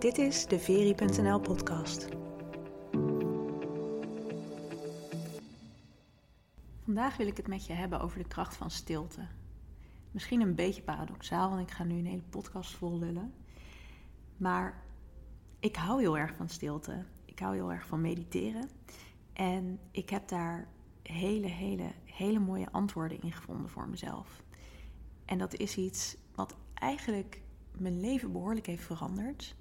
Dit is de Veri.nl podcast. Vandaag wil ik het met je hebben over de kracht van stilte. Misschien een beetje paradoxaal, want ik ga nu een hele podcast vol lullen. Maar ik hou heel erg van stilte. Ik hou heel erg van mediteren. En ik heb daar hele, hele, hele mooie antwoorden in gevonden voor mezelf. En dat is iets wat eigenlijk mijn leven behoorlijk heeft veranderd.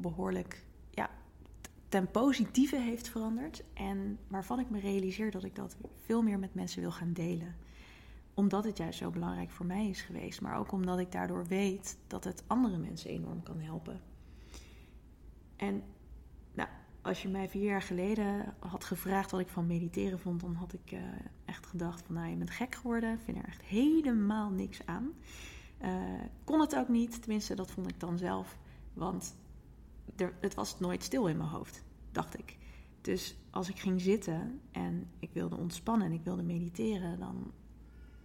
Behoorlijk, ja, ten positieve heeft veranderd. En waarvan ik me realiseer dat ik dat veel meer met mensen wil gaan delen. Omdat het juist zo belangrijk voor mij is geweest. Maar ook omdat ik daardoor weet dat het andere mensen enorm kan helpen. En nou, als je mij vier jaar geleden had gevraagd wat ik van mediteren vond, dan had ik uh, echt gedacht van nou je bent gek geworden, vind er echt helemaal niks aan. Uh, kon het ook niet, tenminste dat vond ik dan zelf, want er, het was nooit stil in mijn hoofd, dacht ik. Dus als ik ging zitten en ik wilde ontspannen en ik wilde mediteren, dan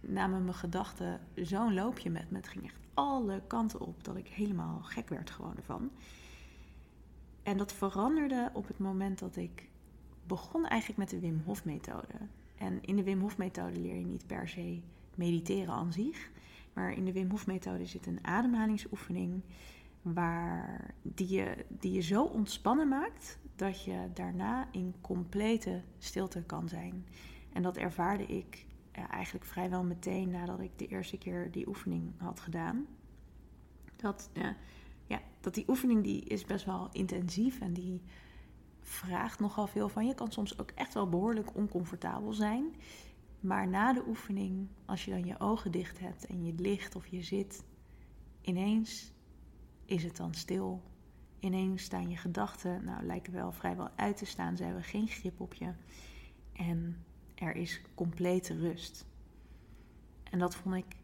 namen mijn gedachten zo'n loopje met me. Het ging echt alle kanten op dat ik helemaal gek werd gewoon ervan. En dat veranderde op het moment dat ik begon eigenlijk met de Wim Hof methode. En in de Wim Hof methode leer je niet per se mediteren aan zich. Maar in de Wim Hof methode zit een ademhalingsoefening waar, die, je, die je zo ontspannen maakt dat je daarna in complete stilte kan zijn. En dat ervaarde ik ja, eigenlijk vrijwel meteen nadat ik de eerste keer die oefening had gedaan. Dat, ja, ja, dat die oefening die is best wel intensief en die vraagt nogal veel van je. Kan soms ook echt wel behoorlijk oncomfortabel zijn. Maar na de oefening, als je dan je ogen dicht hebt en je ligt of je zit, ineens is het dan stil. Ineens staan je gedachten, nou lijken wel vrijwel uit te staan. Ze hebben geen grip op je. En er is complete rust. En dat vond ik,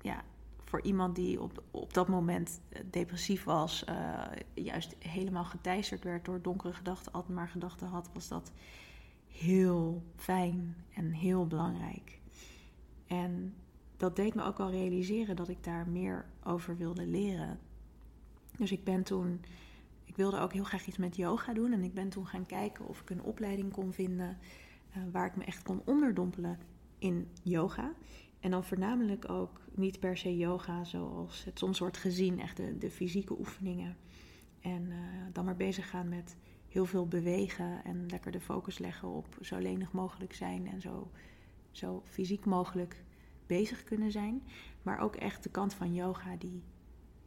ja, voor iemand die op, op dat moment depressief was, uh, juist helemaal geteisterd werd door donkere gedachten, altijd maar gedachten had, was dat heel fijn en heel belangrijk. En dat deed me ook al realiseren dat ik daar meer over wilde leren. Dus ik ben toen, ik wilde ook heel graag iets met yoga doen. En ik ben toen gaan kijken of ik een opleiding kon vinden uh, waar ik me echt kon onderdompelen in yoga. En dan voornamelijk ook niet per se yoga zoals het soms wordt gezien, echt de, de fysieke oefeningen. En uh, dan maar bezig gaan met heel veel bewegen en lekker de focus leggen op zo lenig mogelijk zijn en zo, zo fysiek mogelijk bezig kunnen zijn. Maar ook echt de kant van yoga die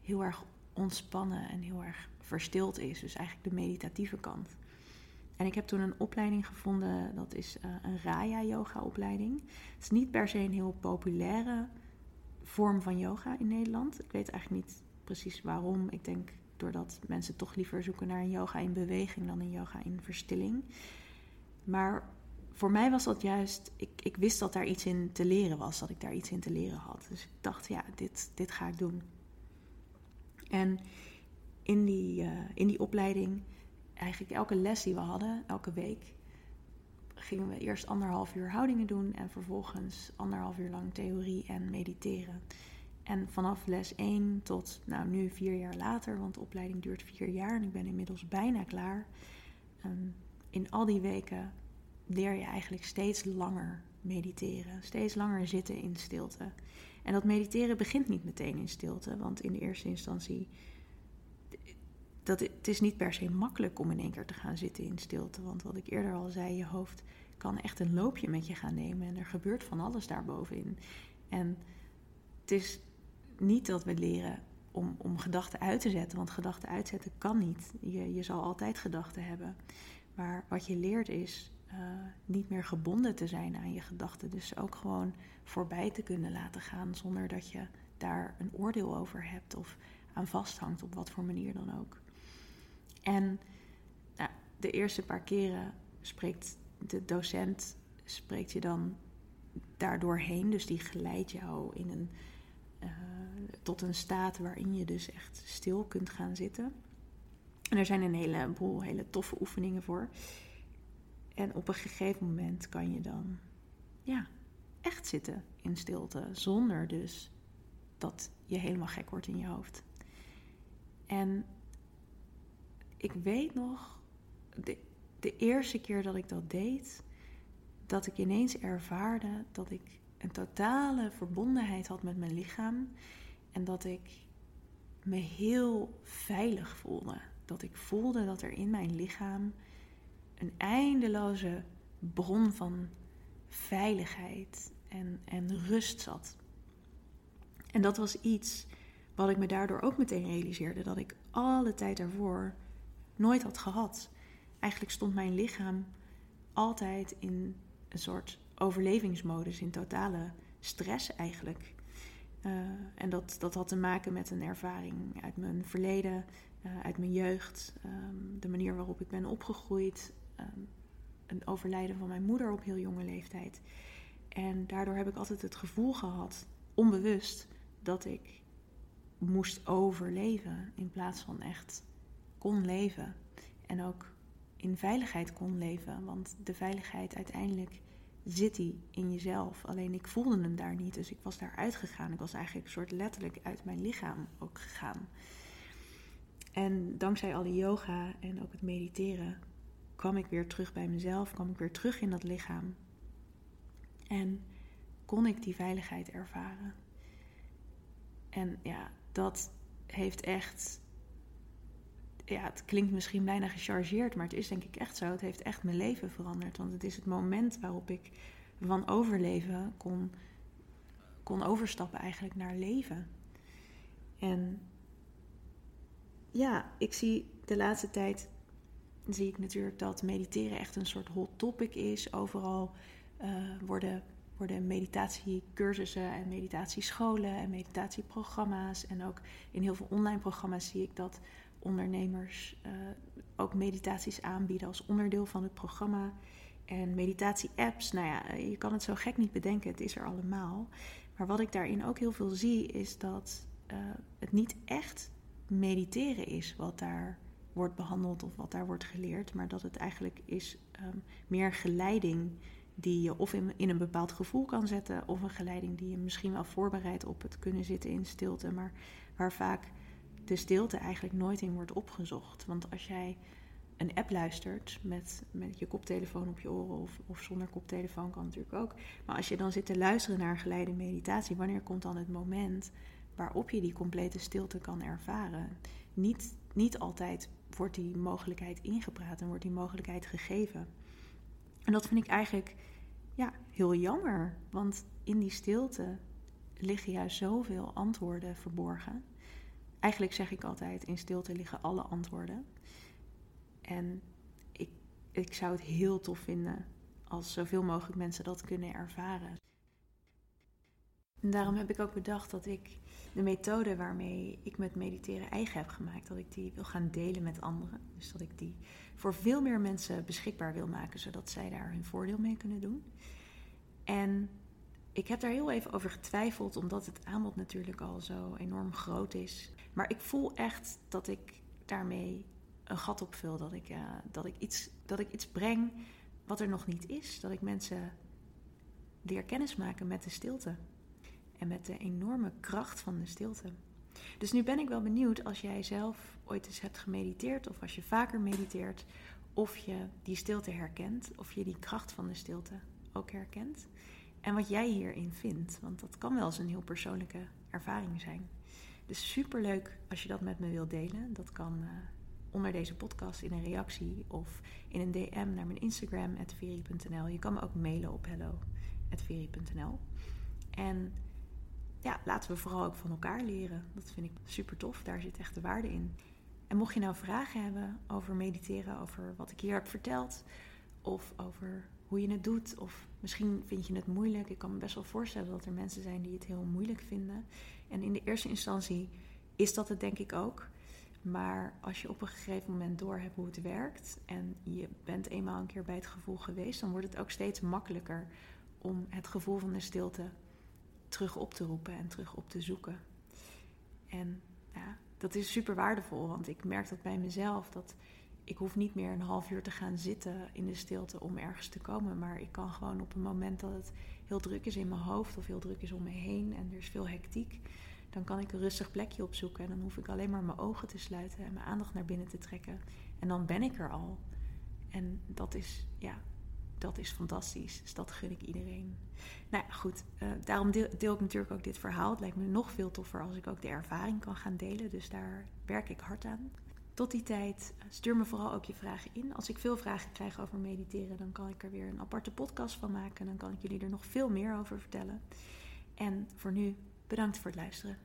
heel erg ontspannen en heel erg verstild is. Dus eigenlijk de meditatieve kant. En ik heb toen een opleiding gevonden, dat is uh, een Raya-yoga-opleiding. Het is niet per se een heel populaire vorm van yoga in Nederland. Ik weet eigenlijk niet precies waarom. Ik denk doordat mensen toch liever zoeken naar een yoga in beweging dan een yoga in verstilling. Maar voor mij was dat juist, ik, ik wist dat daar iets in te leren was, dat ik daar iets in te leren had. Dus ik dacht, ja, dit, dit ga ik doen. En in die, uh, in die opleiding eigenlijk elke les die we hadden, elke week, gingen we eerst anderhalf uur houdingen doen en vervolgens anderhalf uur lang theorie en mediteren. En vanaf les 1 tot nou, nu vier jaar later, want de opleiding duurt vier jaar en ik ben inmiddels bijna klaar. Um, in al die weken leer je eigenlijk steeds langer mediteren, steeds langer zitten in stilte. En dat mediteren begint niet meteen in stilte, want in de eerste instantie dat het is niet per se makkelijk om in één keer te gaan zitten in stilte. Want wat ik eerder al zei, je hoofd kan echt een loopje met je gaan nemen. En er gebeurt van alles daarbovenin. En het is niet dat we leren om, om gedachten uit te zetten. Want gedachten uitzetten kan niet. Je, je zal altijd gedachten hebben. Maar wat je leert is uh, niet meer gebonden te zijn aan je gedachten. Dus ook gewoon voorbij te kunnen laten gaan zonder dat je daar een oordeel over hebt of aan vasthangt op wat voor manier dan ook. En nou, de eerste paar keren spreekt de docent spreekt je dan daardoorheen. Dus die geleidt jou in een, uh, tot een staat waarin je dus echt stil kunt gaan zitten. En er zijn een heleboel hele toffe oefeningen voor. En op een gegeven moment kan je dan ja, echt zitten in stilte. Zonder dus dat je helemaal gek wordt in je hoofd. En ik weet nog, de, de eerste keer dat ik dat deed, dat ik ineens ervaarde dat ik een totale verbondenheid had met mijn lichaam. En dat ik me heel veilig voelde. Dat ik voelde dat er in mijn lichaam een eindeloze bron van veiligheid en, en rust zat. En dat was iets wat ik me daardoor ook meteen realiseerde: dat ik alle tijd daarvoor nooit had gehad. Eigenlijk stond mijn lichaam altijd in een soort overlevingsmodus, in totale stress eigenlijk. Uh, en dat, dat had te maken met een ervaring uit mijn verleden, uh, uit mijn jeugd, um, de manier waarop ik ben opgegroeid, um, een overlijden van mijn moeder op heel jonge leeftijd. En daardoor heb ik altijd het gevoel gehad, onbewust, dat ik moest overleven in plaats van echt kon leven. En ook in veiligheid kon leven. Want de veiligheid uiteindelijk zit die in jezelf. Alleen ik voelde hem daar niet. Dus ik was daar uitgegaan. Ik was eigenlijk soort letterlijk uit mijn lichaam ook gegaan. En dankzij alle yoga en ook het mediteren kwam ik weer terug bij mezelf. Kwam ik weer terug in dat lichaam. En kon ik die veiligheid ervaren. En ja, dat heeft echt. Ja, het klinkt misschien bijna gechargeerd, maar het is denk ik echt zo. Het heeft echt mijn leven veranderd. Want het is het moment waarop ik van overleven kon, kon overstappen eigenlijk naar leven. En ja, ik zie de laatste tijd zie ik natuurlijk dat mediteren echt een soort hot topic is. Overal uh, worden worden meditatiecursussen en meditatiescholen en meditatieprogramma's. En ook in heel veel online programma's zie ik dat ondernemers uh, ook meditaties aanbieden als onderdeel van het programma. En meditatie-apps, nou ja, je kan het zo gek niet bedenken, het is er allemaal. Maar wat ik daarin ook heel veel zie, is dat het niet echt mediteren is wat daar wordt behandeld of wat daar wordt geleerd, maar dat het eigenlijk is um, meer geleiding die je of in, in een bepaald gevoel kan zetten, of een geleiding die je misschien wel voorbereidt op het kunnen zitten in stilte, maar waar vaak de stilte eigenlijk nooit in wordt opgezocht. Want als jij een app luistert met, met je koptelefoon op je oren of, of zonder koptelefoon kan natuurlijk ook. Maar als je dan zit te luisteren naar geleide meditatie, wanneer komt dan het moment waarop je die complete stilte kan ervaren? Niet, niet altijd wordt die mogelijkheid ingepraat en wordt die mogelijkheid gegeven. En dat vind ik eigenlijk ja, heel jammer, want in die stilte liggen juist zoveel antwoorden verborgen. Eigenlijk zeg ik altijd: in stilte liggen alle antwoorden. En ik, ik zou het heel tof vinden als zoveel mogelijk mensen dat kunnen ervaren. Daarom heb ik ook bedacht dat ik de methode waarmee ik met mediteren eigen heb gemaakt, dat ik die wil gaan delen met anderen. Dus dat ik die voor veel meer mensen beschikbaar wil maken, zodat zij daar hun voordeel mee kunnen doen. En ik heb daar heel even over getwijfeld, omdat het aanbod natuurlijk al zo enorm groot is. Maar ik voel echt dat ik daarmee een gat opvul. Dat ik, uh, dat, ik iets, dat ik iets breng wat er nog niet is. Dat ik mensen leer kennismaken met de stilte. En met de enorme kracht van de stilte. Dus nu ben ik wel benieuwd als jij zelf ooit eens hebt gemediteerd of als je vaker mediteert, of je die stilte herkent, of je die kracht van de stilte ook herkent. En wat jij hierin vindt, want dat kan wel eens een heel persoonlijke ervaring zijn. Dus super leuk als je dat met me wilt delen. Dat kan uh, onder deze podcast in een reactie of in een DM naar mijn Instagram, veri.nl. Je kan me ook mailen op hello.veri.nl. En ja, laten we vooral ook van elkaar leren. Dat vind ik super tof. Daar zit echt de waarde in. En mocht je nou vragen hebben over mediteren, over wat ik hier heb verteld, of over hoe je het doet, of misschien vind je het moeilijk. Ik kan me best wel voorstellen dat er mensen zijn die het heel moeilijk vinden. En in de eerste instantie is dat het denk ik ook. Maar als je op een gegeven moment doorhebt hoe het werkt en je bent eenmaal een keer bij het gevoel geweest, dan wordt het ook steeds makkelijker om het gevoel van de stilte terug op te roepen en terug op te zoeken. En ja, dat is super waardevol, want ik merk dat bij mezelf dat ik hoef niet meer een half uur te gaan zitten in de stilte om ergens te komen, maar ik kan gewoon op een moment dat het heel druk is in mijn hoofd of heel druk is om me heen en er is veel hectiek, dan kan ik een rustig plekje opzoeken en dan hoef ik alleen maar mijn ogen te sluiten en mijn aandacht naar binnen te trekken. En dan ben ik er al. En dat is, ja, dat is fantastisch. Dus dat gun ik iedereen. Nou ja, goed. Uh, daarom deel, deel, ik natuurlijk ook dit verhaal. Het lijkt me nog veel toffer als ik ook de ervaring kan gaan delen. Dus daar werk ik hard aan. Tot die tijd, eh, stuur me vooral ook je vragen in. Als ik veel vragen krijg over mediteren, dan kan ik er weer een aparte podcast van maken. Dan kan ik jullie er nog veel meer over vertellen. En voor nu, bedankt voor het luisteren.